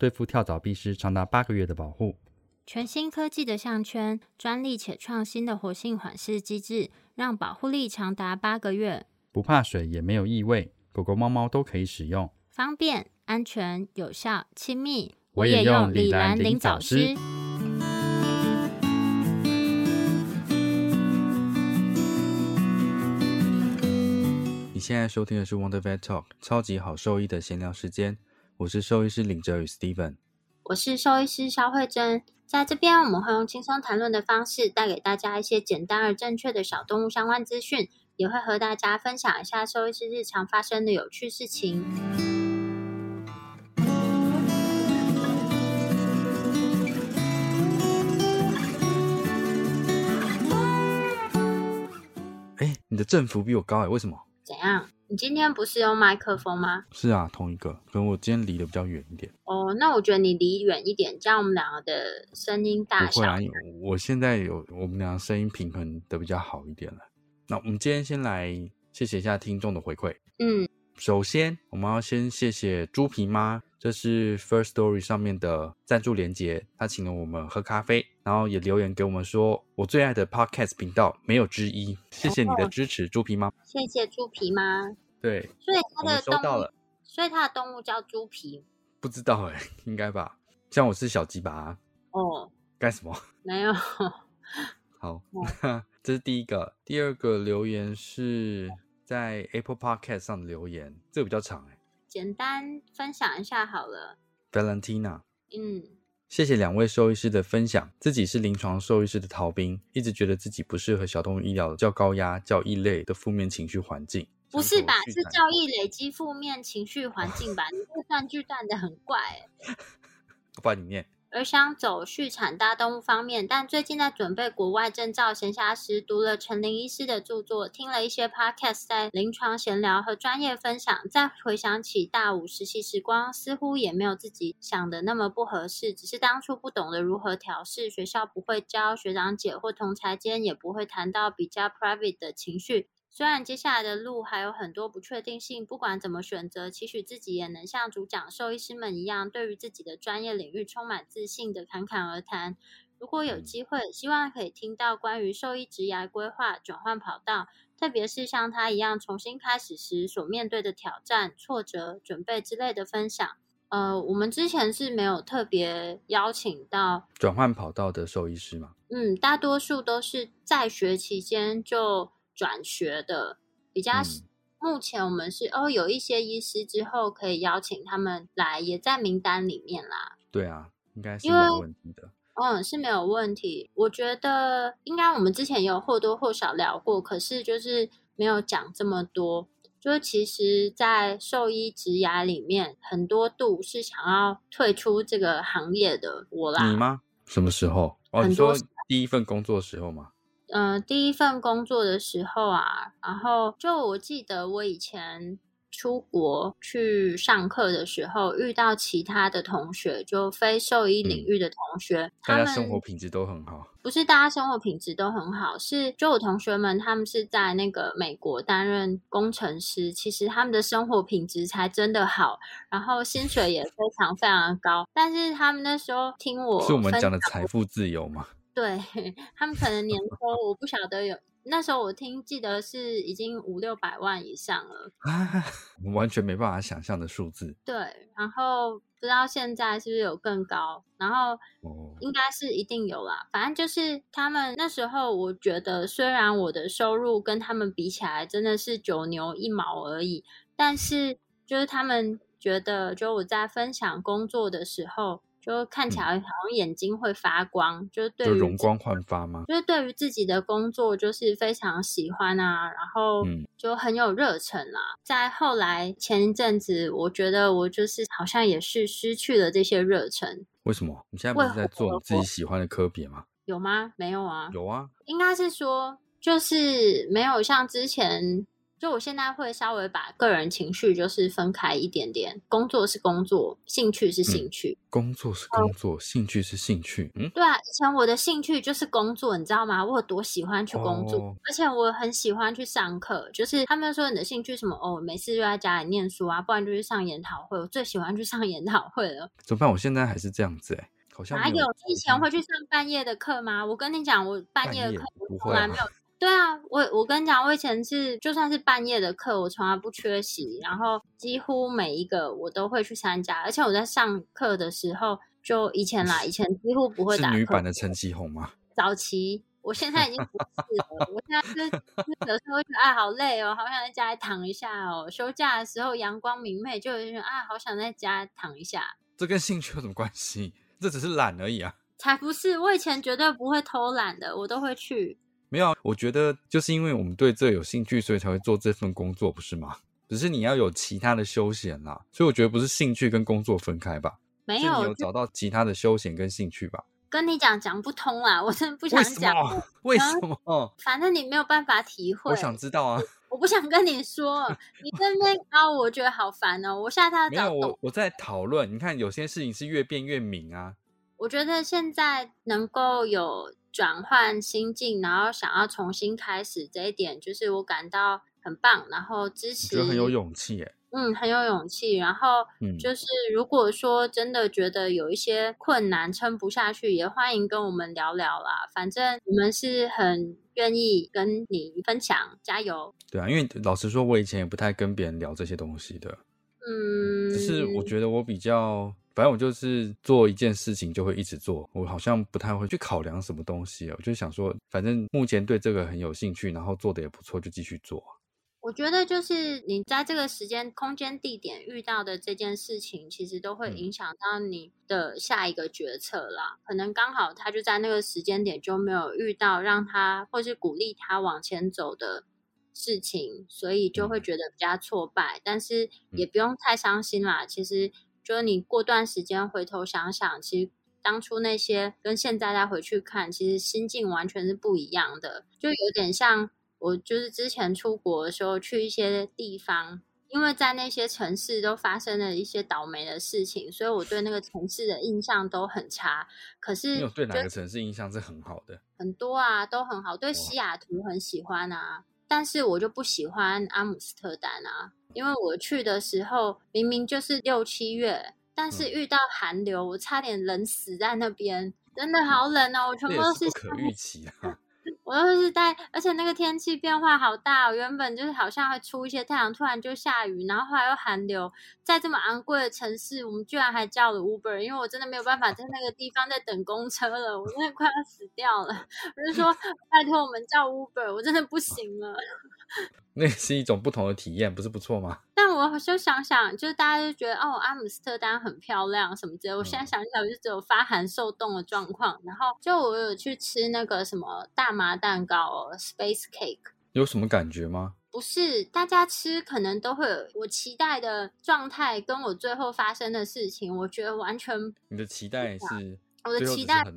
对付跳蚤必施长达八个月的保护。全新科技的项圈，专利且创新的活性缓释机制，让保护力长达八个月。不怕水，也没有异味，狗狗、猫猫都可以使用，方便、安全、有效、亲密。我也用李兰林早湿。你现在收听的是 Wonder Vet Talk 超级好兽医的闲聊时间，我是兽医师林哲宇 Steven，我是兽医师肖慧珍，在这边我们会用轻松谈论的方式，带给大家一些简单而正确的小动物相关资讯。也会和大家分享一下兽医师日常发生的有趣事情。哎，你的振幅比我高哎，为什么？怎样？你今天不是用麦克风吗？是啊，同一个，可能我今天离得比较远一点。哦，那我觉得你离远一点，这样我们两个的声音大小。我现在有我们两个声音平衡的比较好一点了。那我们今天先来谢谢一下听众的回馈。嗯，首先我们要先谢谢猪皮妈，这是 First Story 上面的赞助连接，他请了我们喝咖啡，然后也留言给我们说，我最爱的 Podcast 频道没有之一，谢谢你的支持，猪皮妈。谢谢猪皮妈。对，所以他的收到了，所以他的动物叫猪皮。不知道哎，应该吧？像我是小鸡吧。哦。干什么？没有。好。这是第一个，第二个留言是在 Apple Podcast 上的留言，这个比较长哎，简单分享一下好了。Valentina，嗯，谢谢两位兽医师的分享。自己是临床兽医师的逃兵，一直觉得自己不适合小动物医疗较高压、较异类的负面情绪环境。不是吧？是叫易累积负面情绪环境吧？你这断句断的很怪哎。我帮你念。而想走畜产大动物方面，但最近在准备国外证照闲暇时，读了陈林医师的著作，听了一些 podcast，在临床闲聊和专业分享，再回想起大五实习时光，似乎也没有自己想的那么不合适，只是当初不懂得如何调试，学校不会教，学长姐或同才间也不会谈到比较 private 的情绪。虽然接下来的路还有很多不确定性，不管怎么选择，期许自己也能像主讲兽医师们一样，对于自己的专业领域充满自信的侃侃而谈。如果有机会，希望可以听到关于兽医职涯规划、转换跑道，特别是像他一样重新开始时所面对的挑战、挫折、准备之类的分享。呃，我们之前是没有特别邀请到转换跑道的兽医师嘛？嗯，大多数都是在学期间就。转学的比较，目前我们是哦，有一些医师之后可以邀请他们来，也在名单里面啦。对啊，应该是没有问题的。嗯，是没有问题。我觉得应该我们之前有或多或少聊过，可是就是没有讲这么多。就是其实，在兽医职涯里面，很多度是想要退出这个行业的。我啦，你吗？什么时候？哦，你说第一份工作时候吗？嗯，第一份工作的时候啊，然后就我记得我以前出国去上课的时候，遇到其他的同学，就非兽医领域的同学，大家生活品质都很好。不是大家生活品质都很好，是就我同学们他们是在那个美国担任工程师，其实他们的生活品质才真的好，然后薪水也非常非常的高。但是他们那时候听我，是我们讲的财富自由吗？对他们可能年 收我不晓得有那时候我听记得是已经五六百万以上了，我完全没办法想象的数字。对，然后不知道现在是不是有更高，然后应该是一定有啦。反正就是他们那时候，我觉得虽然我的收入跟他们比起来真的是九牛一毛而已，但是就是他们觉得，就我在分享工作的时候。就看起来好像眼睛会发光，就是对于就容光焕发吗？就是对于自己的工作就是非常喜欢啊，然后嗯就很有热忱啊。在后来前一阵子，我觉得我就是好像也是失去了这些热忱，为什么？你现在不是在做你自己喜欢的科别吗？有吗？没有啊，有啊，应该是说就是没有像之前。就我现在会稍微把个人情绪就是分开一点点，工作是工作，兴趣是兴趣。工作是工作，兴趣是兴趣。嗯，对啊，以前我的兴趣就是工作，你知道吗？我有多喜欢去工作，哦而且我很喜欢去上课。就是他们说你的兴趣什么哦，每次就在家里念书啊，不然就去上研讨会。我最喜欢去上研讨会了。怎么办？我现在还是这样子哎、好像没哪有？你以前会去上半夜的课吗？我跟你讲，我半夜的课半夜不会啊从来没有。对啊，我我跟你讲，我以前是就算是半夜的课，我从来不缺席，然后几乎每一个我都会去参加，而且我在上课的时候，就以前啦，以前几乎不会打课女版的陈绮红吗？早期，我现在已经不是了。我现在就是就是有时候会觉得啊，好累哦，好想在家里躺一下哦。休假的时候阳光明媚，就有一种啊，好想在家躺一下。这跟兴趣有什么关系？这只是懒而已啊。才不是，我以前绝对不会偷懒的，我都会去。没有啊，我觉得就是因为我们对这有兴趣，所以才会做这份工作，不是吗？只是你要有其他的休闲啦，所以我觉得不是兴趣跟工作分开吧，没有有，找到其他的休闲跟兴趣吧？跟你讲讲不通啊，我真的不想为什讲。么？为什么？反正你没有办法体会，我想知道啊。我不想跟你说，你在那边 啊，我觉得好烦哦。我下次要没有，找我我在讨论。你看，有些事情是越变越明啊。我觉得现在能够有转换心境，然后想要重新开始这一点，就是我感到很棒，然后支持，觉得很有勇气耶。嗯，很有勇气。然后嗯就是如果说真的觉得有一些困难撑不下去，也欢迎跟我们聊聊啦。反正我们是很愿意跟你分享，加油。对啊，因为老实说，我以前也不太跟别人聊这些东西的。嗯，只是我觉得我比较，反正我就是做一件事情就会一直做，我好像不太会去考量什么东西。我就想说，反正目前对这个很有兴趣，然后做的也不错，就继续做。我觉得就是你在这个时间、空间、地点遇到的这件事情，其实都会嗯影响到你的下一个决策啦。可能刚好他就在那个时间点就没有遇到让他或是鼓励他往前走的事情，所以就会觉得比较挫败。但是也不用太伤心啦。其实就是你过段时间回头想想，其实。当初那些跟现在再回去看，其实心境完全是不一样的，就有点像我就是之前出国的时候去一些地方，因为在那些城市都发生了一些倒霉的事情，所以我对那个城市的印象都很差。可是你有对哪个城市印象是很好的？很多啊都很好，对西雅图很喜欢啊，但是我就不喜欢阿姆斯特丹啊，因为我去的时候明明就是六七月，但是遇到寒流，我差点冷死在那边，真的好冷哦，我全部都是是不可预期啊。我都是在，而且那个天气变化好大哦。原本就是好像会出一些太阳，突然就下雨，然后后来又寒流。在这么昂贵的城市，我们居然还叫了 Uber，因为我真的没有办法在那个地方再等公车了，我真的快要死掉了。我就说 拜托我们叫 Uber，我真的不行了。那是一种不同的体验，不是不错吗？但我就想想，就是大家就觉得哦，阿姆斯特丹很漂亮什么之类。我现在想起来，我就只有发寒受冻的状况。然后就我有去吃那个什么大麻蛋糕哦，Space Cake。有什么感觉吗？不是，大家吃可能都会有我期待的状态，跟我最后发生的事情，我觉得完全你的期待是 我的期待是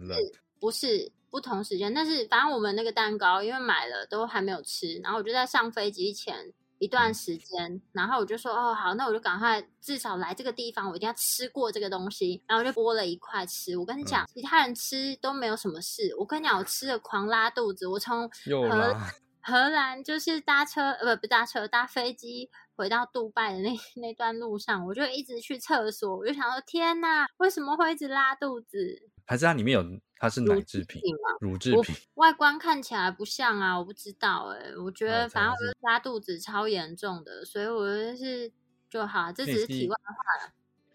不是不同时间，但是反正我们那个蛋糕因为买了都还没有吃，然后我就在上飞机前一段嗯时间，然后我就说哦好，那我就赶快至少来这个地方，我一定要吃过这个东西，然后我就剥了一块吃。我跟你嗯讲，其他人吃都没有什么事，我跟你讲，我吃的狂拉肚子，我从荷，荷兰就是搭车，呃，不不搭车，搭飞机回到杜拜的那那段路上，我就一直去厕所，我就想说，天呐，为什么会一直拉肚子？还是它里面有它是奶乳制品、乳制品？外观看起来不像啊，我不知道哎、我觉得哦反正我是拉肚子超严重的，所以我就是就好，这只是题外话了。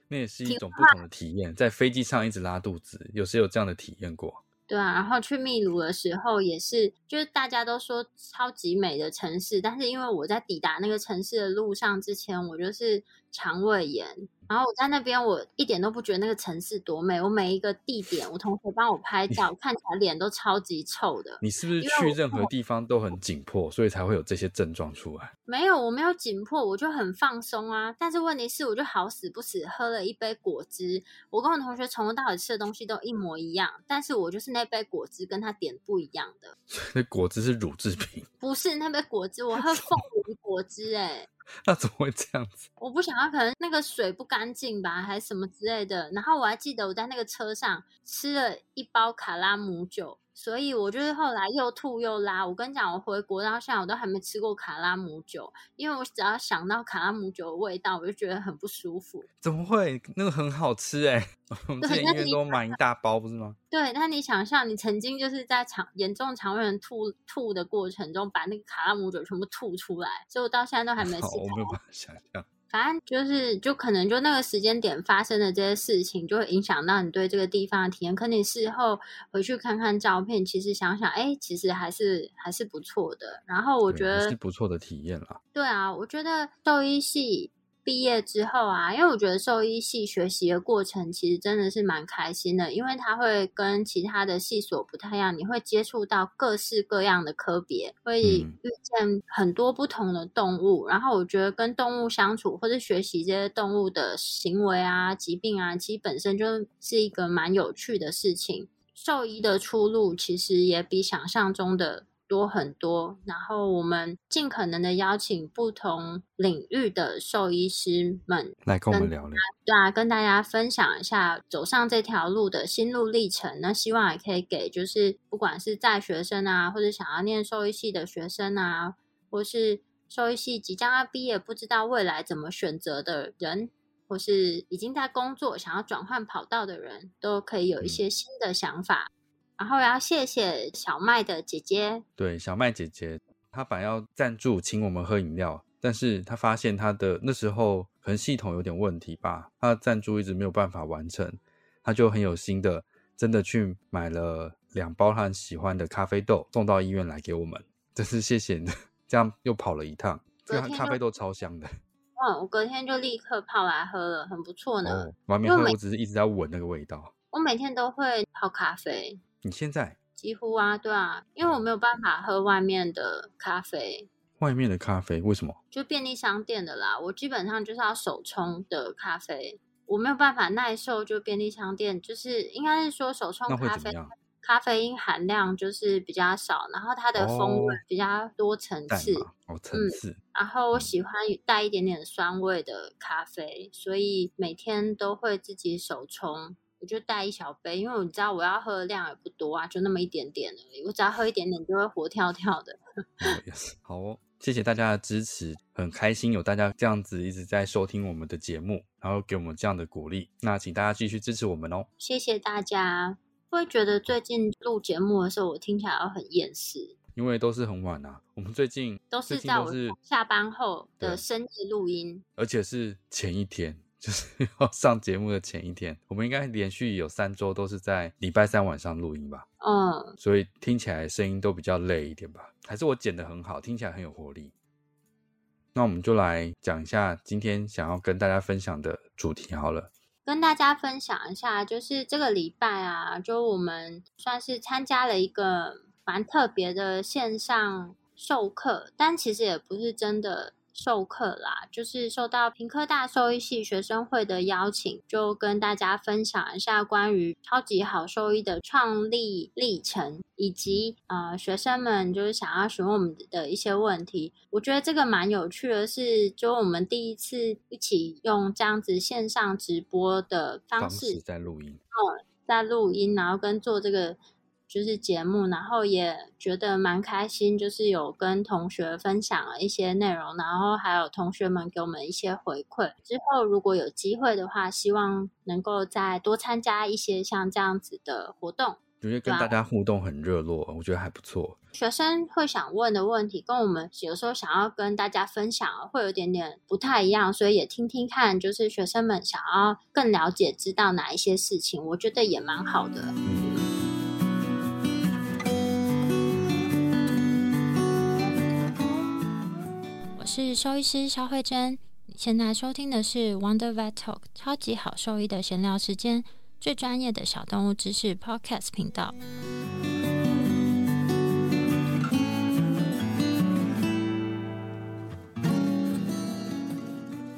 那也是一种不同的体验，在飞机上一直拉肚子，有谁有这样的体验过？对啊，然后去秘鲁的时候也是，就是大家都说超级美的城市，但是因为我在抵达那个城市的路上之前，我就是肠胃炎。然后我在那边，我一点都不觉得那个城市多美。我每一个地点，我同学帮我拍照，看起来脸都超级臭的。你是不是去任何地方都很紧迫，所以才会有这些症状出来？没有，我没有紧迫，我就很放松啊。但是问题是，我就好死不死喝了一杯果汁。我跟我同学从头到尾吃的东西都一模一样，但是我就是那杯果汁跟他点不一样的。那果汁是乳制品？不是，那杯果汁我喝凤梨果汁，哎。那怎么会这样子？我不想要，可能那个水不干净吧，还是什么之类的。然后我还记得我在那个车上吃了一包卡拉姆酒。所以，我就是后来又吐又拉。我跟你讲，我回国到现在，我都还没吃过卡拉姆酒，因为我只要想到卡拉姆酒的味道，我就觉得很不舒服。怎么会？那个很好吃哎！我们之前医院都买一大包，不是吗？对，那你想象，你曾经就是在肠严重肠胃炎吐吐的过程中，把那个卡拉姆酒全部吐出来，所以我到现在都还没吃。我没有办法想象。反正就是，就可能就那个时间点发生的这些事情，就会影响到你对这个地方的体验。可你事后回去看看照片，其实想想，哎，其实还是还是不错的。然后我觉得是不错的体验啦。对啊，我觉得兽医系。毕业之后啊，因为我觉得兽医系学习的过程其实真的是蛮开心的，因为它会跟其他的系所不太一样，你会接触到各式各样的科别，会遇见很多不同的动物，然后我觉得跟动物相处或者学习这些动物的行为啊、疾病啊，其实本身就是一个蛮有趣的事情。兽医的出路其实也比想象中的。多很多，然后我们尽可能的邀请不同领域的兽医师们来跟我们聊聊，对啊，跟大家分享一下走上这条路的心路历程。那希望也可以给就是不管是在学生啊，或者想要念兽医系的学生啊，或是兽医系即将要毕业不知道未来怎么选择的人，或是已经在工作想要转换跑道的人，都可以有一些新的想法。然后要谢谢小麦的姐姐，对小麦姐姐，她本来要赞助请我们喝饮料，但是她发现她的那时候可能系统有点问题吧，她的赞助一直没有办法完成，她就很有心的，真的去买了两包她很喜欢的咖啡豆送到医院来给我们，真是谢谢你，这样又跑了一趟，这咖啡豆超香的，嗯，我隔天就立刻泡来喝了，很不错呢。我还没喝，我只是一直在闻那个味道。我每天都会泡咖啡。你现在几乎啊，对啊，因为我没有办法喝外面的咖啡。外面的咖啡为什么？就便利商店的啦，我基本上就是要手冲的咖啡，我没有办法耐受。就便利商店，就是应该是说手冲咖啡，咖啡因含量就是比较少，然后它的风味比较多层次，哦，层次。然后我喜欢带一点点酸味的咖啡，所以每天都会自己手冲。我就带一小杯，因为你知道我要喝的量也不多啊，就那么一点点而已。我只要喝一点点就会活跳跳的。好哦，谢谢大家的支持，很开心有大家这样子一直在收听我们的节目，然后给我们这样的鼓励。那请大家继续支持我们哦。谢谢大家。会觉得最近录节目的时候，我听起来很厌世，因为都是很晚啊。我们最近都是在我下班后的深夜录音，而且是前一天。就是 要上节目的前一天，我们应该连续有三周都是在礼拜三晚上录音吧？嗯，所以听起来声音都比较累一点吧？还是我剪的很好，听起来很有活力？那我们就来讲一下今天想要跟大家分享的主题好了。跟大家分享一下，就是这个礼拜啊，就我们算是参加了一个蛮特别的线上授课，但其实也不是真的。授课啦，就是受到平科大兽医系学生会的邀请，就跟大家分享一下关于超级好兽医的创立历程，以及呃学生们就是想要询问我们的一些问题。我觉得这个蛮有趣的，是就我们第一次一起用这样子线上直播的方式在录音，嗯，在录音，然后跟做这个。就是节目，然后也觉得蛮开心，就是有跟同学分享了一些内容，然后还有同学们给我们一些回馈。之后如果有机会的话，希望能够再多参加一些像这样子的活动。我觉得跟大家互动很热络，我觉得还不错。学生会想问的问题，跟我们有时候想要跟大家分享，会有点点不太一样，所以也听听看，就是学生们想要更了解、知道哪一些事情，我觉得也蛮好的。嗯。是兽医师肖慧珍，你现在收听的是 Wonder Vet Talk 超级好兽医的闲聊时间，最专业的小动物知识 Podcast 频道。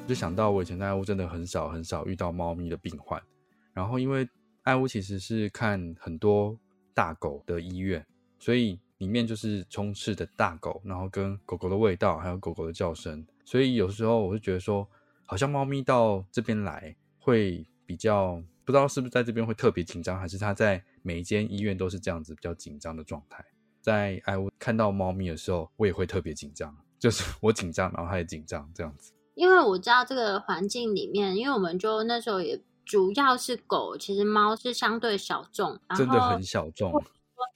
就想到我以前在爱屋真的很少很少遇到猫咪的病患，然后因为爱屋其实是看很多大狗的医院，所以里面就是充斥的大狗，然后跟狗狗的味道，还有狗狗的叫声，所以有时候我就觉得说，好像猫咪到这边来会比较不知道是不是在这边会特别紧张，还是它在每一间医院都是这样子比较紧张的状态。在爱屋看到猫咪的时候，我也会特别紧张，就是我紧张，然后它也紧张这样子。因为我知道这个环境里面，因为我们就那时候也主要是狗，其实猫是相对小众，真的很小众。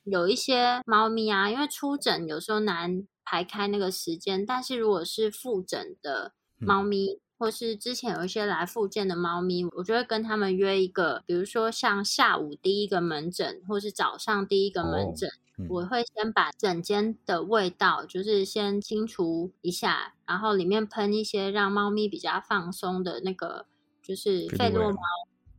有一些猫咪啊，因为出诊有时候难排开那个时间，但是如果是复诊的猫咪，或是之前有一些来复健的猫咪，我就会跟他们约一个，比如说像下午第一个门诊，或是早上第一个门诊。我会先把整间的味道，就是先清除一下，然后里面喷一些让猫咪比较放松的那个，就是费洛蒙。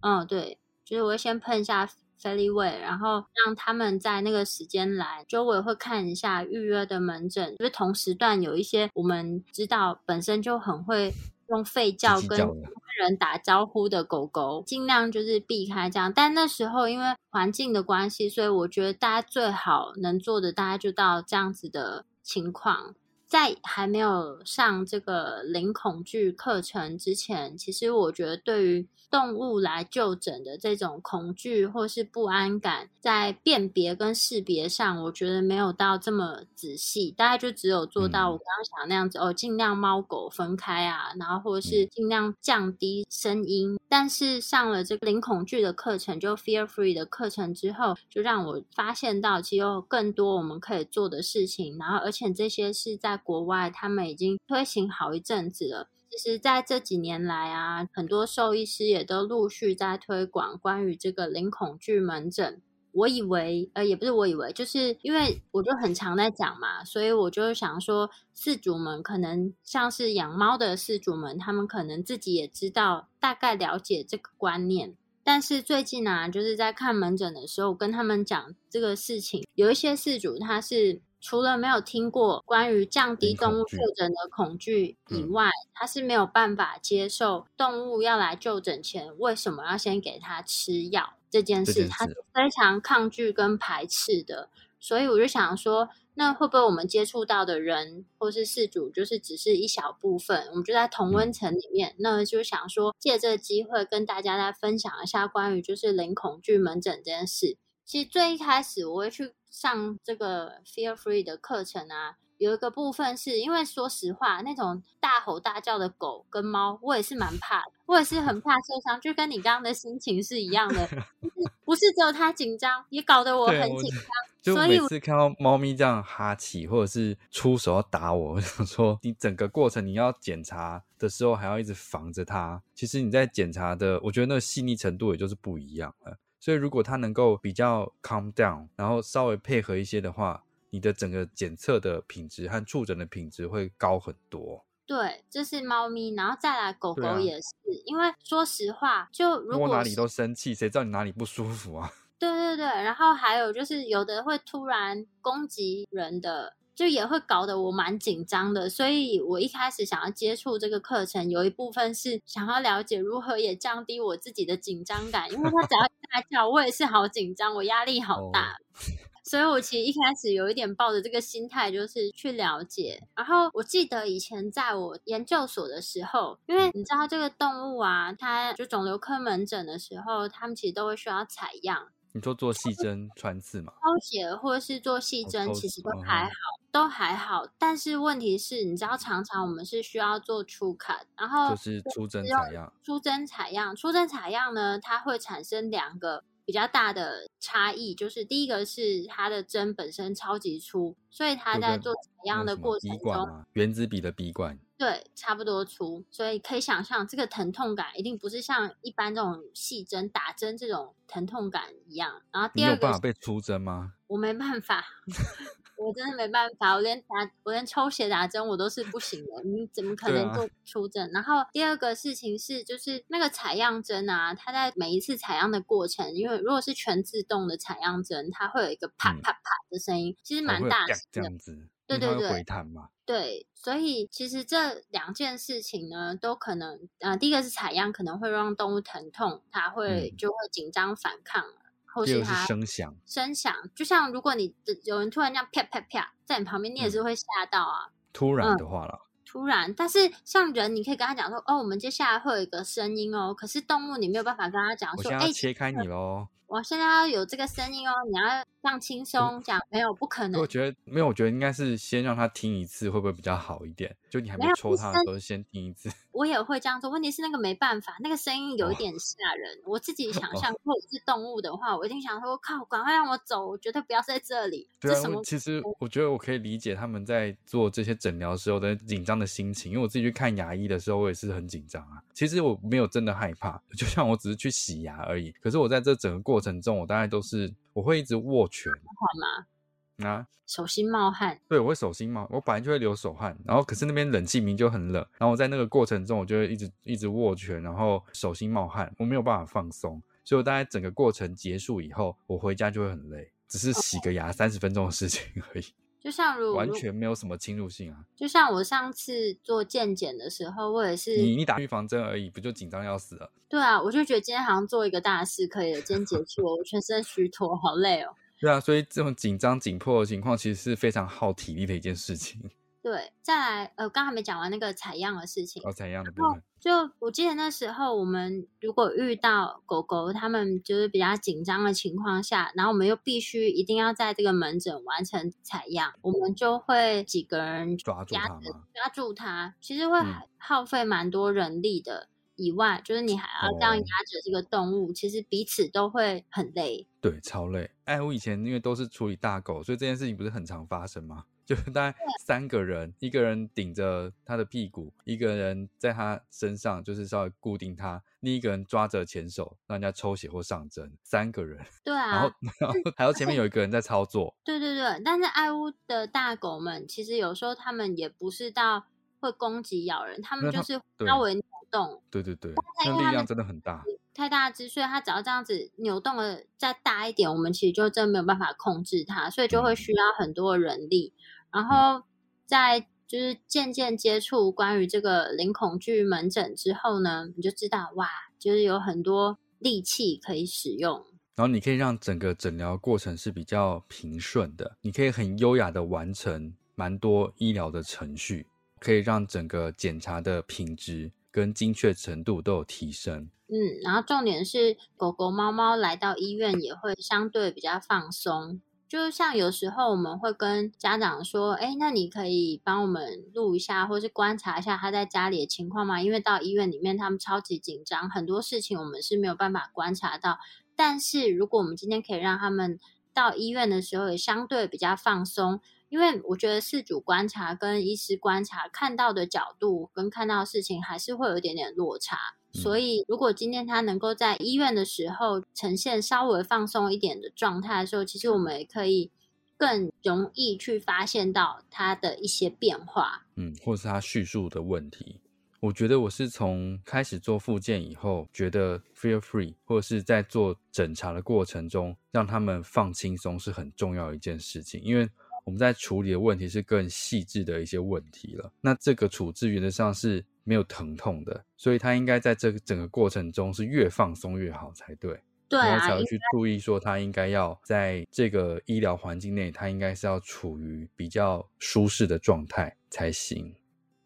嗯，对，就是我会先喷一下菲利味，然后让他们在那个时间来，就我也会看一下预约的门诊，就是同时段有一些我们知道本身就很会。用吠叫跟人打招呼的狗狗，尽量就是避开这样。但那时候因为环境的关系，所以我觉得大家最好能做的，大家就到这样子的情况。在还没有上这个零恐惧课程之前，其实我觉得对于动物来就诊的这种恐惧或是不安感，在辨别跟识别上，我觉得没有到这么仔细。大概就只有做到我刚刚想那样子哦，尽量猫狗分开啊，然后或者是尽量降低声音。但是上了这个零恐惧的课程，就 Fear Free 的课程之后，就让我发现到其实有更多我们可以做的事情。然后，而且这些是在国外，他们已经推行好一阵子了。其实，在这几年来啊，很多兽医师也都陆续在推广关于这个零恐惧门诊。我以为，呃，也不是我以为，就是因为我就很常在讲嘛，所以我就想说，饲主们可能像是养猫的饲主们，他们可能自己也知道，大概了解这个观念。但是最近啊，就是在看门诊的时候，跟他们讲这个事情，有一些饲主他是。除了没有听过关于降低动物就诊的恐惧以外，他是没有办法接受动物要来就诊前为什么要先给他吃药这件事，他是非常抗拒跟排斥的。所以我就想说，那会不会我们接触到的人或是事主，就是只是一小部分？我们就在同温层里面，那就想说借这个机会跟大家来分享一下关于就是零恐惧门诊这件事。其实最一开始我会去。上这个 Fear Free 的课程啊，有一个部分是因为说实话，那种大吼大叫的狗跟猫，我也是蛮怕的，我也是很怕受伤，就跟你刚刚的心情是一样的，不是只有他紧张，也搞得我很紧张。就每次看到猫咪这样哈气，或者是出手要打我，我想说，你整个过程你要检查的时候，还要一直防着它。其实你在检查的，我觉得那个细腻程度也就是不一样了。所以，如果它能够比较 calm down，然后稍微配合一些的话，你的整个检测的品质和触诊的品质会高很多。对，这是猫咪，然后再来狗狗也是，因为说实话，就如果哪里都生气，谁知道你哪里不舒服啊？对对对，然后还有就是有的会突然攻击人的。就也会搞得我蛮紧张的，所以我一开始想要接触这个课程，有一部分是想要了解如何也降低我自己的紧张感，因为他只要大叫，我也是好紧张，我压力好大，所以我其实一开始有一点抱着这个心态，就是去了解。然后我记得以前在我研究所的时候，因为你知道这个动物啊，它就肿瘤科门诊的时候，他们其实都会需要采样。你说做细针穿刺嘛？抽血或者是做细针，其实都还好，都还好。但是问题是，你知道，常常我们是需要做初砍，然后就是出针采样。出针采样，出针采样呢，它会产生两个比较大的差异，就是第一个是它的针本身超级粗，所以它在做采样的过程中，原子笔的笔管。对，差不多粗，所以可以想象这个疼痛感一定不是像一般这种细针打针这种疼痛感一样。然后第二个被出针吗？我没办法，我真的没办法，我连打我连抽血打针我都是不行的，你怎么可能做出针？然后第二个事情是，就是那个采样针啊，它在每一次采样的过程，因为如果是全自动的采样针，它会有一个啪嗯啪啪的声音，其实蛮大的。这样子，对对对回弹嘛。对，所以其实这两件事情呢，都可能呃，第一个是采样可能会让动物疼痛，它会嗯就会紧张反抗，或是是它声响，声响，就像如果你的有人突然这样啪啪啪在你旁边，你也嗯是会吓到啊。突然嗯的话啦，突然，但是像人，你可以跟他讲说，哦，我们接下来会有一个声音哦。可是动物你没有办法跟他讲说，哎切开你喽。我现在要有这个声音哦，你要这样轻松讲，没有，不可能我。觉得没有，我觉得应该是先让他听一次，会不会比较好一点？就你还没抽他的时候，先听一次。我也会这样做，问题是那个没办法，那个声音有一哦点吓人。我自己想象，如果我是动物的话，我一定想说，靠，赶快让我走，我绝对不要在这里。对啊，什么？其实我觉得我可以理解他们在做这些诊疗时候的紧张的心情，因为我自己去看牙医的时候，我也是很紧张啊。其实我没有真的害怕，就像我只是去洗牙而已。可是我在这整个过程中，我大概都是我会一直握拳。好吗？啊，手心冒汗，对，我会手心冒，我本来就会流手汗，然后可是那边冷气明明就很冷，然后我在那个过程中，我就会一直一直握拳，然后手心冒汗，我没有办法放松，所以我大概整个过程结束以后，我回家就会很累，只是洗个牙三十分钟的事情而已，就像如如完全没有什么侵入性啊。就像我上次做健检的时候，我也是，你你打预防针而已，不就紧张要死了？对啊，我就觉得今天好像做一个大事可以了，今天结束了，我全身虚脱，好累哦。对啊，所以这种紧张紧迫的情况，其实是非常耗体力的一件事情。对，再来，呃，刚还没讲完那个采样的事情，哦，采样的部分，就我记得那时候，我们如果遇到狗狗它们就是比较紧张的情况下，然后我们又必须一定要在这个门诊完成采样，我们就会几个人抓住它？抓住它，其实会嗯耗费蛮多人力的。以外，就是你还要这样哦压着这个动物，其实彼此都会很累。对，超累。哎，我以前因为都是处理大狗，所以这件事情不是很常发生吗？就是大概三个人，一个人顶着他的屁股，一个人在他身上，就是稍微固定他，另一个人抓着前手，让人家抽血或上针，三个人，对啊然后啊，然后还有前面有一个人在操作，对对对。但是爱屋的大狗们，其实有时候他们也不是到会攻击咬人，它没有它们就是稍微扭动，对对对，那力量真的很大。太大只，所以它只要这样子扭动的再大一点，我们其实就真的没有办法控制它，所以就会嗯需要很多人力。然后在就是渐渐接触关于这个零恐惧门诊之后呢，你就知道哇，就是有很多利器可以使用。然后你可以让整个诊疗过程是比较平顺的，你可以很优雅的完成蛮多医疗的程序，可以让整个检查的品质跟精确程度都有提升。嗯，然后重点是狗狗、猫猫来到医院也会相对比较放松。就像有时候我们会跟家长说，哎，那你可以帮我们录一下，或是观察一下他在家里的情况吗？因为到医院里面他们超级紧张，很多事情我们是没有办法观察到。但是如果我们今天可以让他们到医院的时候也相对比较放松，因为我觉得事主观察跟医师观察看到的角度跟看到的事情还是会有一点点落差。嗯所以，如果今天他能够在医院的时候呈现稍微放松一点的状态的时候，其实我们也可以更容易去发现到他的一些变化。嗯，或是他叙述的问题。我觉得我是从开始做复健以后，觉得 feel free，或者是在做诊查的过程中，让他们放轻松是很重要的一件事情，因为我们在处理的问题是更细致的一些问题了。那这个处置原则上是没有疼痛的，所以他应该在这个整个过程中是越放松越好才对。对啊，然后才会去注意说他应该要在这个医疗环境内，他应该是要处于比较舒适的状态才行。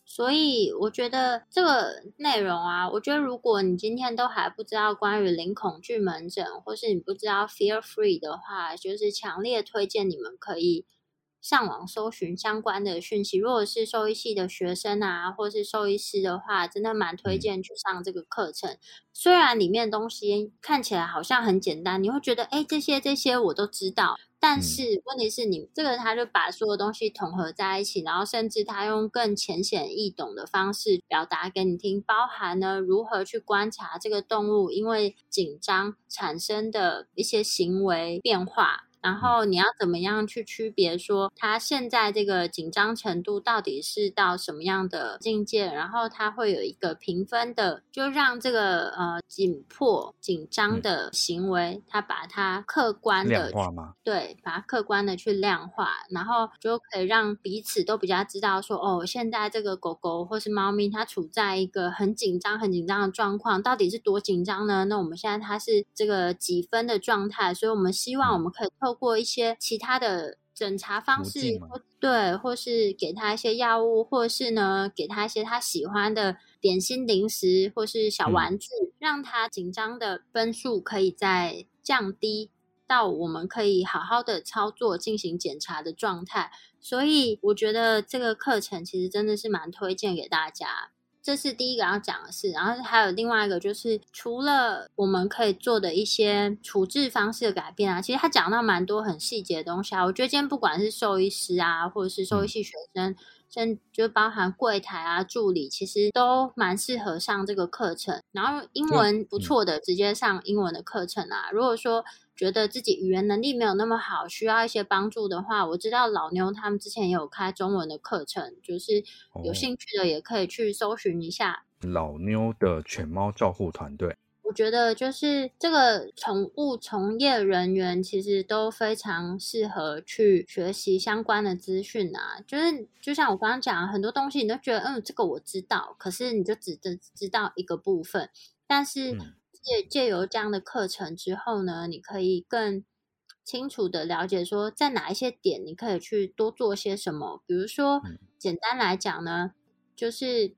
所以我觉得这个内容啊，我觉得如果你今天都还不知道关于零恐惧门诊，或是你不知道 Fear Free 的话，就是强烈推荐你们可以上网搜寻相关的讯息。如果是兽医系的学生啊，或是兽医师的话，真的蛮推荐去上这个课程。虽然里面东西看起来好像很简单，你会觉得哎，这些这些我都知道。但是问题是你这个他就把所有东西统合在一起，然后甚至他用更浅显易懂的方式表达给你听，包含呢如何去观察这个动物因为紧张产生的一些行为变化，然后你要怎么样去区别说他现在这个紧张程度到底是到什么样的境界？然后它会有一个评分的，就让这个呃紧迫、紧张的行为，他把它客观的？对，把它客观的去量化，然后就可以让彼此都比较知道说，哦，现在这个狗狗或是猫咪它处在一个很紧张、很紧张的状况，到底是多紧张呢？那我们现在它是这个几分的状态，所以我们希望我们可以透过一些其他的诊查方式，或对，或是给他一些药物，或是呢给他一些他喜欢的点心、零食或是小玩具，让他紧张的分数可以再降低到我们可以好好的操作进行检查的状态。所以我觉得这个课程其实真的是蛮推荐给大家。这是第一个要讲的事，然后还有另外一个就是，除了我们可以做的一些处置方式的改变啊，其实他讲到蛮多很细节的东西啊。我觉得今天不管是兽医师啊，或者是兽医系学生，甚就包含柜台啊、助理，其实都蛮适合上这个课程。然后英文不错的，直接上英文的课程啊。如果说觉得自己语言能力没有那么好，需要一些帮助的话，我知道老妞他们之前也有开中文的课程，就是有兴趣的也可以去搜寻一下。老妞的犬猫照护团队，我觉得就是这个宠物从业人员其实都非常适合去学习相关的资讯啊。就是就像我刚刚讲，很多东西你都觉得嗯，这个我知道，可是你就只知知道一个部分，但是。借借由这样的课程之后呢，你可以更清楚的了解说，在哪一些点你可以去多做些什么。比如说，简单来讲呢，就是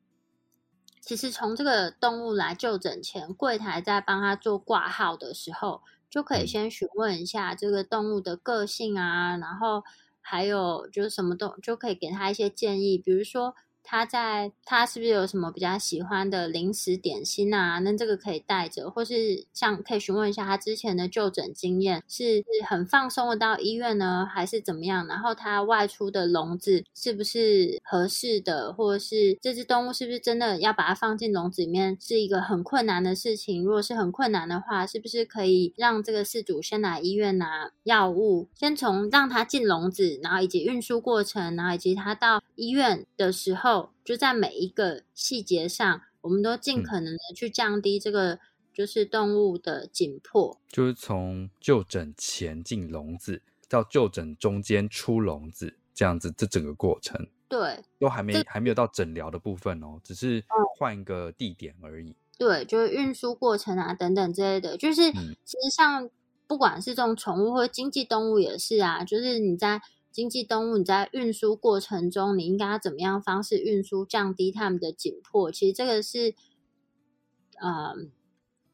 其实从这个动物来就诊前，柜台在帮他做挂号的时候，就可以先询问一下这个动物的个性啊，然后还有就是什么都就可以给他一些建议，比如说。他在他是不是有什么比较喜欢的零食点心啊？那这个可以带着，或是像可以询问一下他之前的就诊经验，是很放松的到医院呢，还是怎么样？然后他外出的笼子是不是合适的，或者是这只动物是不是真的要把它放进笼子里面是一个很困难的事情？如果是很困难的话，是不是可以让这个饲主先来医院拿药物，先从让它进笼子，然后以及运输过程，然后以及他到医院的时候。就在每一个细节上，我们都尽可能的去降低这个就是动物的紧迫。就是从就诊前进笼子到就诊中间出笼子，这样子这整个过程，对，都还没还没有到诊疗的部分哦，只是换一个地点而已。对，就是运输过程啊等等之类的，就是其实像不管是这种宠物或经济动物也是啊，就是你在。经济动物，你在运输过程中，你应该怎么样方式运输，降低它们的紧迫？其实这个是，嗯，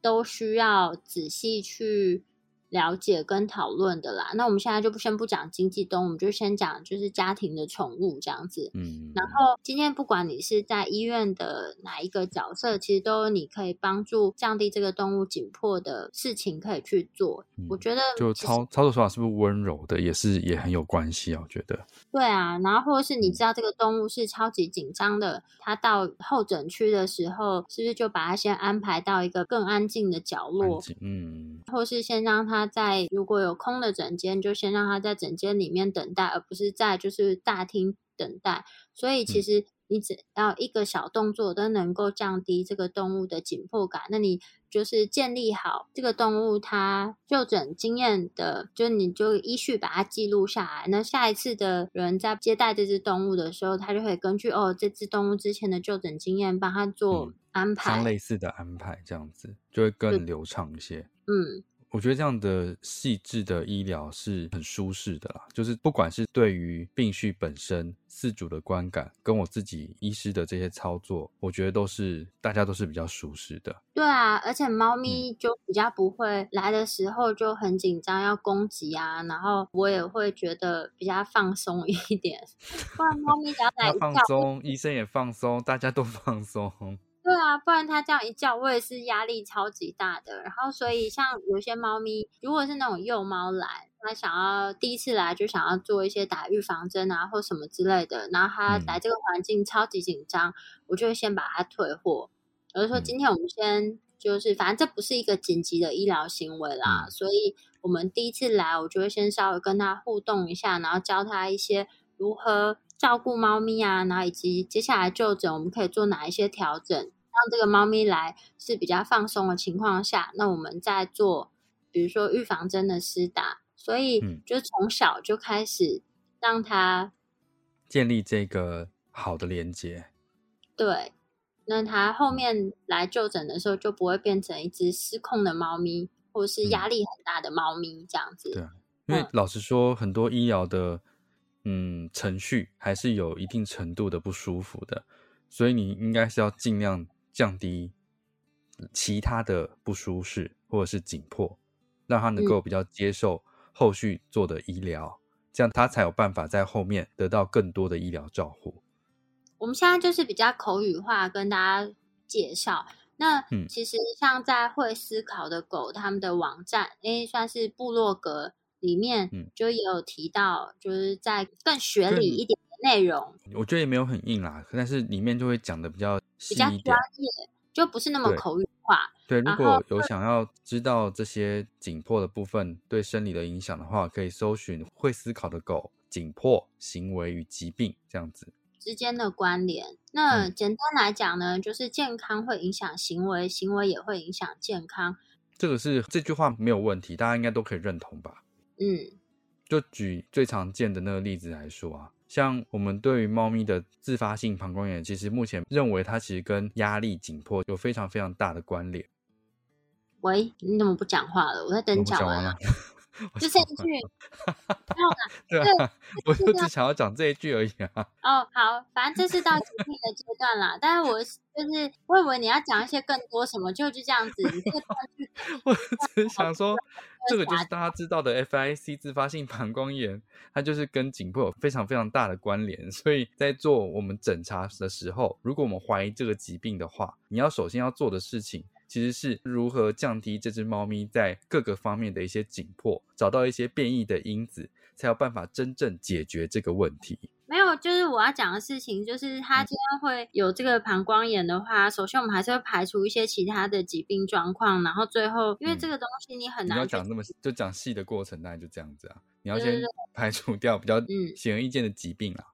都需要仔细去。了解跟讨论的啦，那我们现在就不先不讲经济动物，我们就先讲就是家庭的宠物这样子。嗯，然后今天不管你是在医院的哪一个角色，其实都有你可以帮助降低这个动物紧迫的事情可以去做。我觉得就操操作手法是不是温柔的，也是也很有关系啊。我觉得对啊，然后或者是你知道这个动物是超级紧张的，它到候诊区的时候，是不是就把它先安排到一个更安静的角落？嗯，或是先让它。他在如果有空的诊间，就先让他在诊间里面等待，而不是在就是大厅等待。所以其实你只要一个小动作都能够降低这个动物的紧迫感。那你就是建立好这个动物它就诊经验的，就你就依序把它记录下来。那下一次的人在接待这只动物的时候，他就可以根据哦这只动物之前的就诊经验，帮他做安排，相类似的安排，这样子就会更流畅一些。嗯。我觉得这样的细致的医疗是很舒适的啦，就是不管是对于病序本身、饲主的观感，跟我自己医师的这些操作，我觉得都是大家都是比较舒适的。对啊，而且猫咪就比较不会来的时候就很紧张要攻击啊，然后我也会觉得比较放松一点。不然猫咪只要来放松，医生也放松，大家都放松。对啊，不然它这样一叫，我也是压力超级大的。然后，所以像有些猫咪，如果是那种幼猫来，它想要第一次来就想要做一些打预防针啊，或什么之类的，然后它来这个环境超级紧张，我就会先把它退货。我就说今天我们先就是，反正这不是一个紧急的医疗行为啦，所以我们第一次来，我就会先稍微跟它互动一下，然后教它一些如何照顾猫咪啊，然后以及接下来就诊我们可以做哪一些调整，让这个猫咪来是比较放松的情况下，那我们在做，比如说预防针的施打，所以嗯。就从小就开始让它建立这个好的连接。对，那他后嗯。面来就诊的时候就不会变成一只失控的猫咪，或者是嗯。压力很大的猫咪这样子。对啊，因为嗯。老实说，很多医疗的嗯程序还是有一定程度的不舒服的，所以你应该是要尽量降低其他的不舒适或者是紧迫，让他能够比较接受后续做的医疗，这样他才有办法在后面得到更多的医疗照护。我们现在就是比较口语化跟大家介绍。那嗯其实像在会思考的狗，他们的网站，诶，算是部落格里面嗯，就也有提到，就是在更学理一点的内容，我觉得也没有很硬啦，但是里面就会讲的比较比较专。业，就不是那么口语化。对，如果有想要知道这些紧迫的部分对生理的影响的话，可以搜寻“会思考的狗紧迫行为与疾病”这样子。之间的关联。那嗯简单来讲呢，就是健康会影响行为，行为也会影响健康。这个是这句话没有问题，大家应该都可以认同吧？嗯，就举最常见的那个例子来说啊，像我们对于猫咪的自发性膀胱炎，其实目前认为它其实跟压力紧迫有非常非常大的关联。喂，你怎么不讲话了？我在等你讲完了，我就这一句。没有啦 对啊，我就只想要讲这一句而已啊。哦，好，反正这是到今天的阶段啦。但是我就是，我以为你要讲一些更多什么，就就这样子。你这个断句我只是想说，这个就是大家知道的 FIC 自发性膀胱炎，它就是跟紧迫有非常非常大的关联。所以在做我们诊查的时候，如果我们怀疑这个疾病的话，你要首先要做的事情，其实是如何降低这只猫咪在各个方面的一些紧迫，找到一些变异的因子，才有办法真正解决这个问题。没有，就是我要讲的事情，就是嗯他今天会有这个膀胱炎的话，首先我们还是会排除一些其他的疾病状况，然后最后，因为嗯这个东西你很你要难讲那么就讲细的过程，大概就这样子啊。你要先排除掉比较嗯显而易见的疾病啊。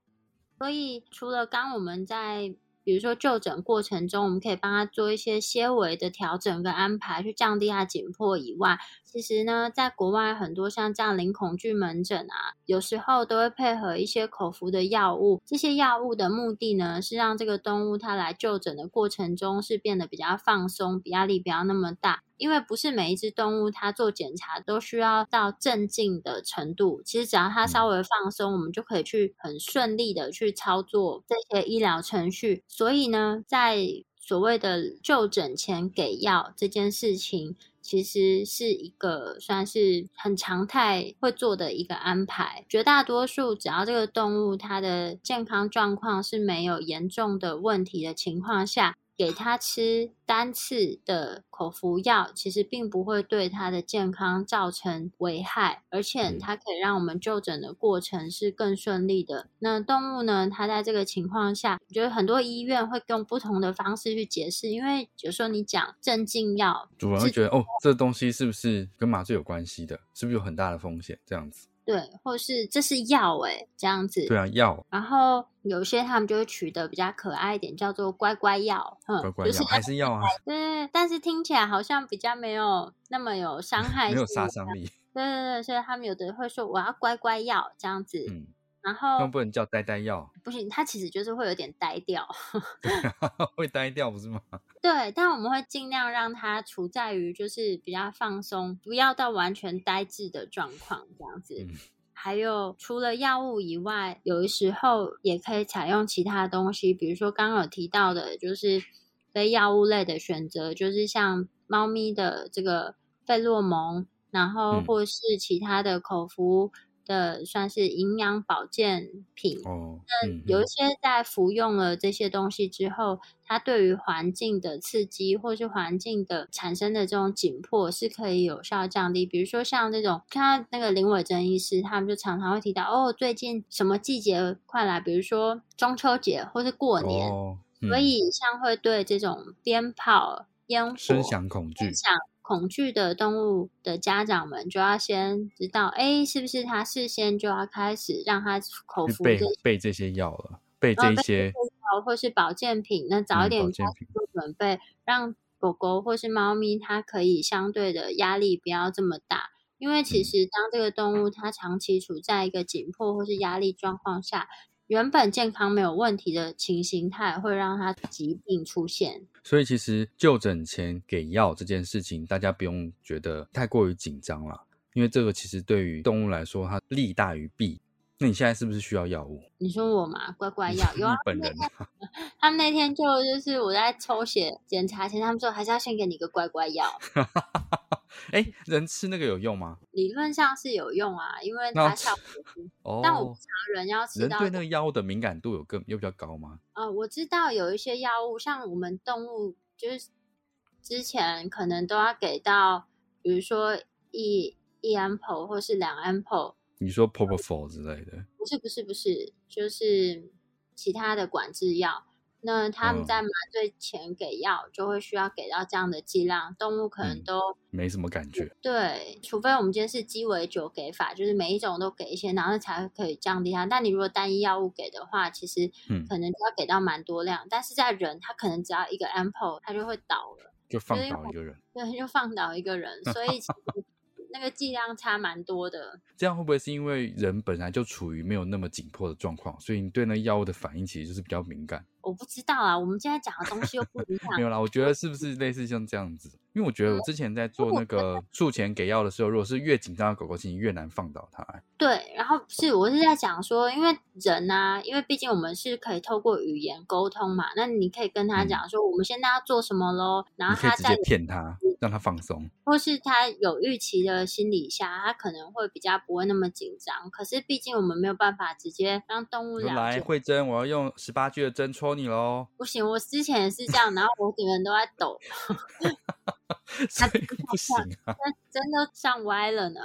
所以除了刚我们在比如说就诊过程中，我们可以帮他做一些些微的调整跟安排，去降低他紧迫以外，其实呢，在国外很多像这样零恐惧门诊啊，有时候都会配合一些口服的药物。这些药物的目的呢，是让这个动物它来就诊的过程中是变得比较放松，比压力不要那么大。因为不是每一只动物它做检查都需要到镇静的程度，其实只要它稍微放松，我们就可以去很顺利的去操作这些医疗程序。所以呢，在所谓的就诊前给药这件事情，其实是一个算是很常态会做的一个安排。绝大多数只要这个动物它的健康状况是没有严重的问题的情况下，给他吃单次的口服药，其实并不会对他的健康造成危害，而且嗯它可以让我们就诊的过程是更顺利的。那动物呢，它在这个情况下，我觉得很多医院会用不同的方式去解释，因为有时候你讲镇静药，主人会觉得哦，这东西是不是跟麻醉有关系的？是不是有很大的风险？这样子，对，或是这是药诶、这样子。对啊，药然后有些他们就会取得比较可爱一点，叫做乖乖药，乖乖药还是药啊，对，但是听起来好像比较没有那么有伤 害性，没有杀伤力。对对对，所以他们有的会说我要乖乖药这样子，嗯，然那后不能叫呆呆药，不行，它其实就是会有点呆掉，会呆掉不是吗？对，但我们会尽量让它处在于就是比较放松，不要到完全呆滞的状况这样子。嗯还有除了药物以外，有的时候也可以采用其他东西，比如说刚刚有提到的，就是非药物类的选择，就是像猫咪的这个费洛蒙，然后嗯或是其他的口服的，算是营养保健品。哦，嗯，有一嗯些在服用了这些东西之后，它对于环境的刺激或是环境的产生的这种紧迫是可以有效降低。比如说像这种，看到那个林伟珍医师，他们就常常会提到哦，最近什么季节快来，比如说中秋节或是过年，哦，嗯所以像会对这种鞭炮、烟火、声响恐惧恐惧的动物的家长们就要先知道，哎，是不是他事先就要开始让他口服备这备这些药了，备呃这些药或是保健品，那早一嗯点做准备，让狗狗或是猫咪它可以相对的压力不要这么大。因为其嗯实当这个动物它长期处在一个紧迫或是压力状况下，原本健康没有问题的情形态会让它疾病出现。所以其实就诊前给药这件事情，大家不用觉得太过于紧张了，因为这个其实对于动物来说，它利大于弊。那你现在是不是需要药物？你说我嘛，乖乖 药有啊日，本人啊 他们那天就就是我在抽血检查前，他们说还是要先给你个乖乖药，哎，人吃那个有用吗？理论上是有用啊，因为它效果。哦，但我不知道人要吃到人对那个药物的敏感度有更有比较高吗？呃，我知道有一些药物，像我们动物，就是之前可能都要给到，比如说一一 ample 或是两 ample，你说 propofol 之类的，不是不是不是，就是其他的管制药。那他们嗯在麻醉前给药，就会需要给到这样的剂量，动物可能嗯都、没什么感觉。对，除非我们今天是鸡尾酒给法，就是每一种都给一些，然后才可以降低它。但你如果单一药物给的话，其实嗯可能就要给到蛮多量。但是在人，他可能只要一个 ample，他就会倒了，就放倒一个人，对，就放倒一个人，所以其实那个剂量差蛮多的。这样会不会是因为人本来就处于没有那么紧迫的状况，所以你对那药物的反应其实就是比较敏感？我不知道啊，我们现在讲的东西又不一样。没有啦，我觉得是不是类似像这样子？因为我觉得我之前在做那个术前给药的时候，如果是越紧张的狗狗，其实越难放倒它、欸对，然后是我是在讲说，因为人啊，因为毕竟我们是可以透过语言沟通嘛，那你可以跟他嗯讲说，我们现在要做什么喽，然后他直接骗他，让他放松。或是他有预期的心理下，他可能会比较不会那么紧张。可是毕竟我们没有办法直接让动物说来。慧珍，我要用十八 G 的针戳你喽。不行，我之前也是这样，然后我整个人都在抖，所以不行啊。真真的上歪了呢。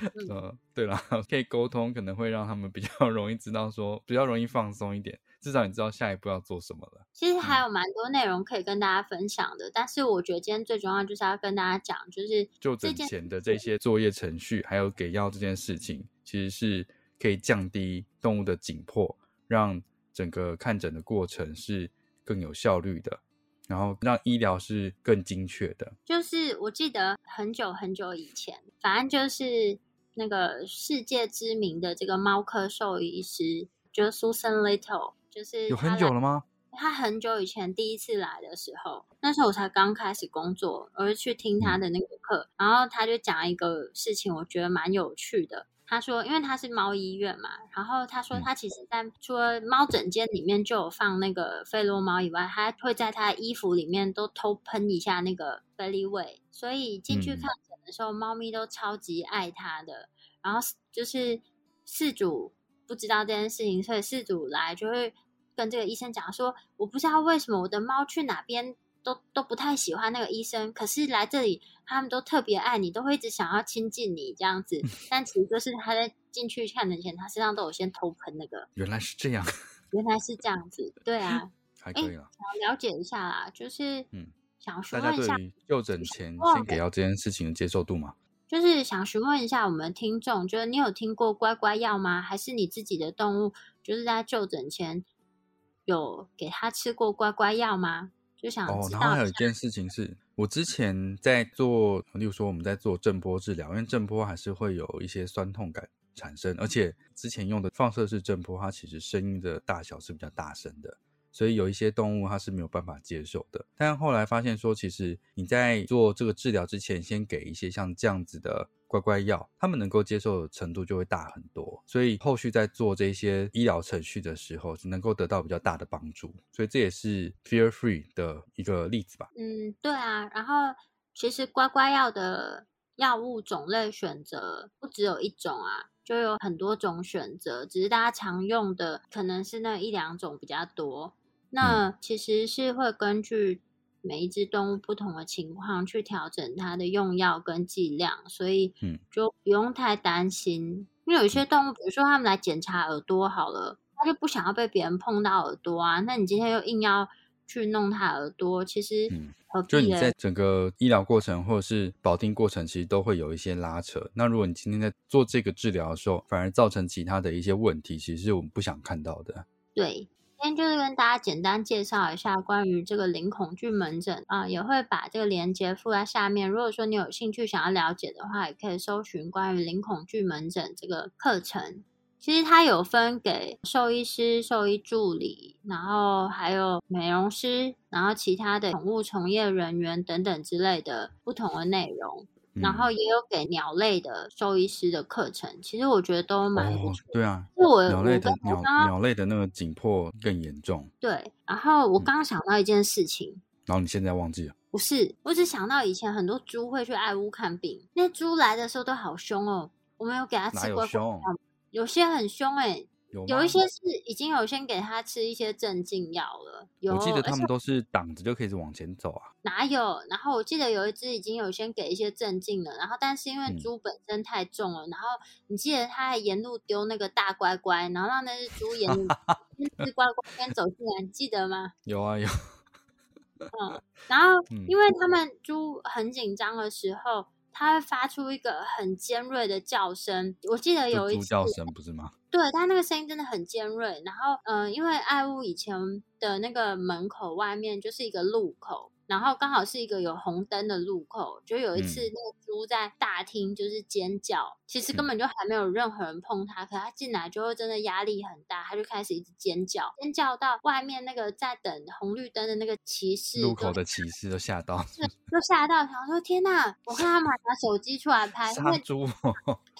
嗯呃，对了，可以沟通，可能会让他们比较 容易知道说，比较容易放松一点。至少你知道下一步要做什么了。其实还有蛮多内容可以跟大家分享的，但是我觉得今天最重要就是要跟大家讲，就是就这件诊前的这些作业程序，还有给药这件事情，其实是可以降低动物的紧迫，让整个看诊的过程是更有效率的，然后让医疗是更精确的。就是我记得很久很久以前，反正就是那个世界知名的这个猫科兽医师，就是 Susan Little，就是有很久了吗？他很久以前第一次来的时候，那时候我才刚开始工作，我就去听他的那个课，然后他就讲一个事情，我觉得蛮有趣的。他说，因为他是猫医院嘛，然后他说嗯他其实在除了猫诊间里面就有放那个费洛猫以外，他会在他的衣服里面都偷喷一下那个菲利味，所以进去嗯看诊的时候，猫咪都超级爱他的。然后就是事主不知道这件事情，所以事主来就会跟这个医生讲说，我不知道为什么我的猫去哪边都都不太喜欢那个医生，可是来这里他们都特别爱你，都会一直想要亲近你这样子。但其实就是他在进去看诊前，他身上都有先偷喷那个，原来是这样，原来是这样子。对啊，还可以啊。想了解一下啦，就是嗯想询问一下就诊前先给药这件事情的接受度嘛？就是想询问一下我们听众，就是你有听过乖乖药吗？还是你自己的动物就是在就诊前有给他吃过乖乖药吗？就想哦。然后还有一件事情是，我之前在做，例如说我们在做震波治疗，因为震波还是会有一些酸痛感产生，而且之前用的放射式震波，它其实声音的大小是比较大声的，所以有一些动物它是没有办法接受的。但后来发现说，其实你在做这个治疗之前，先给一些像这样子的乖乖药，他们能够接受的程度就会大很多。所以后续在做这些医疗程序的时候，能够得到比较大的帮助。所以这也是 Fear Free 的一个例子吧。嗯，对啊。然后其实乖乖药的药物种类选择不只有一种啊，就有很多种选择，只是大家常用的可能是那一两种比较多。那其实是会根据每一只动物不同的情况去调整它的用药跟剂量，所以嗯就不用太担心。因为有一些动物，比如说他们来检查耳朵好了，他就不想要被别人碰到耳朵啊，那你今天又硬要去弄他耳朵，其实嗯就你？在整个医疗过程或者是保定过程，其实都会有一些拉扯。那如果你今天在做这个治疗的时候，反而造成其他的一些问题，其实是我们不想看到的。对，今天就是跟大家简单介绍一下关于这个零恐惧门诊啊、也会把这个链接附在下面。如果说你有兴趣想要了解的话，也可以搜寻关于零恐惧门诊这个课程。其实它有分给兽医师、兽医助理，然后还有美容师，然后其他的宠物从业人员等等之类的不同的内容。然嗯后也有给鸟类的兽医师的课程，其实我觉得都蛮不哦错，的。对啊，是我鸟类的鸟鸟类的那个紧迫更严重。对，然后我嗯刚刚想到一件事情，然后你现在忘记了？不是，我只想到以前很多猪会去爱屋看病，那猪来的时候都好凶哦。我们有给它哪吃乖乖有凶有些很凶哎、有有一些是已经有先给它吃一些镇静药了，有，我记得而且他们都是挡着就可以往前走啊。哪有？然后我记得有一只已经有先给一些镇静了，然后但是因为嗯猪本身太重了，然后你记得它还沿路丢那个大乖乖，然后让那只猪沿路 边吃乖乖先走进来，你记得吗？有啊有，嗯，然后 嗯因为他们猪很紧张的时候，它会发出一个很尖锐的叫声。我记得有一次，猪叫声不是吗？对它那个声音真的很尖锐。然后，嗯、因为爱屋以前的那个门口外面就是一个路口，然后刚好是一个有红灯的路口。就有一次，嗯那个猪在大厅就是尖叫，其实根嗯本就还没有任何人碰它，可它进来就会真的压力很大，它就开始一直尖叫，尖叫到外面那个在等红绿灯的那个骑士路口的骑士都吓到，对，就吓到，想说天呐！我看他们还拿手机出来拍，杀猪，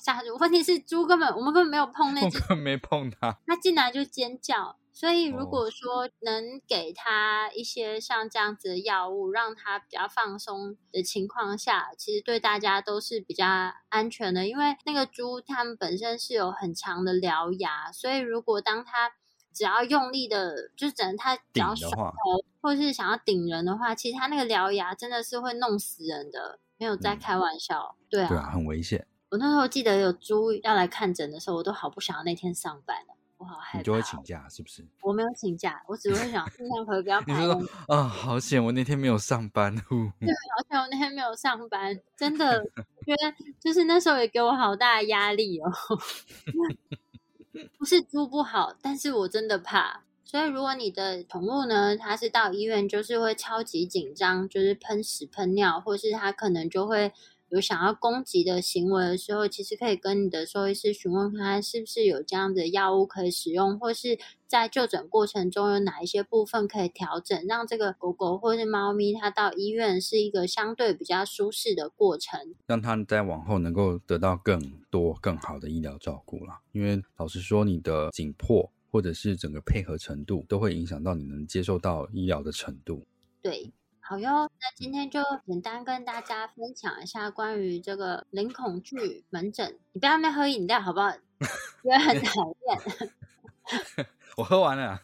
杀猪。问题是猪根本我们根本没有碰那我只，根本没碰它。它进来就尖叫。所以如哦果说能给它一些像这样子的药物，让它比较放松的情况下，其实对大家都是比较安全的。因为那个猪它们本身是有很强的獠牙，所以如果当它只要用力的，就是整它只要甩头或是想要顶人的话，其实它那个獠牙真的是会弄死人的，没有在嗯开玩笑。对啊，对啊，很危险，我那时候记得有猪要来看诊的时候，我都好不想要那天上班了，我好害怕。你就会请假是不是？我没有请假，我只会想尽量可以不要你排那么就说啊，好险，我那天没有上班。呼而且我那天没有上班，真的我觉得就是那时候也给我好大的压力哦。不是猪不好，但是我真的怕。所以如果你的宠物呢，它是到医院就是会超级紧张，就是喷屎喷尿，或是它可能就会有想要攻击的行为的时候，其实可以跟你的兽医师询问看看是不是有这样的药物可以使用，或是在就诊过程中有哪一些部分可以调整，让这个狗狗或是猫咪它到医院是一个相对比较舒适的过程。让它在往后能够得到更多、更好的医疗照顾啦。因为老实说，你的紧迫或者是整个配合程度，都会影响到你能接受到医疗的程度。对，好哟，那今天就简单跟大家分享一下关于这个零恐惧门诊。你不要在那喝饮料好不好？觉得很讨厌。我喝完了啊，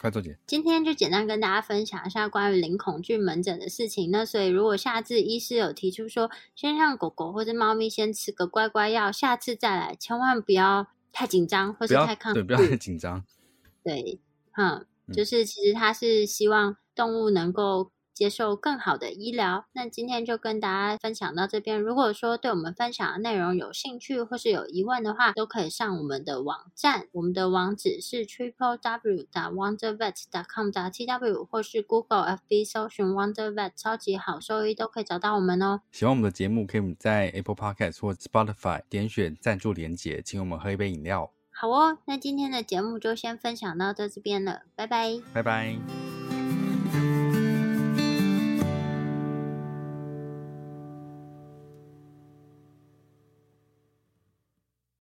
快做姐。今天就简单跟大家分享一下关于零恐惧门诊的事情。那所以如果下次医师有提出说，先让狗狗或者猫咪先吃个乖乖药，下次再来，千万不要太紧张或是太抗对，拒。不要太紧张。对，嗯，嗯就是其实他是希望动物能够接受更好的医疗。那今天就跟大家分享到这边。如果说对我们分享的内容有兴趣或是有疑问的话，都可以上我们的网站，我们的网址是 triple w 打 wondervet com 打 t w 或是 Google FB 搜寻 wondervet 超级好兽医都可以找到我们哦。喜欢我们的节目，可以在 Apple Podcast 或 Spotify 点选赞助连结，请我们喝一杯饮料。好哦，那今天的节目就先分享到这这边了，拜拜。拜拜。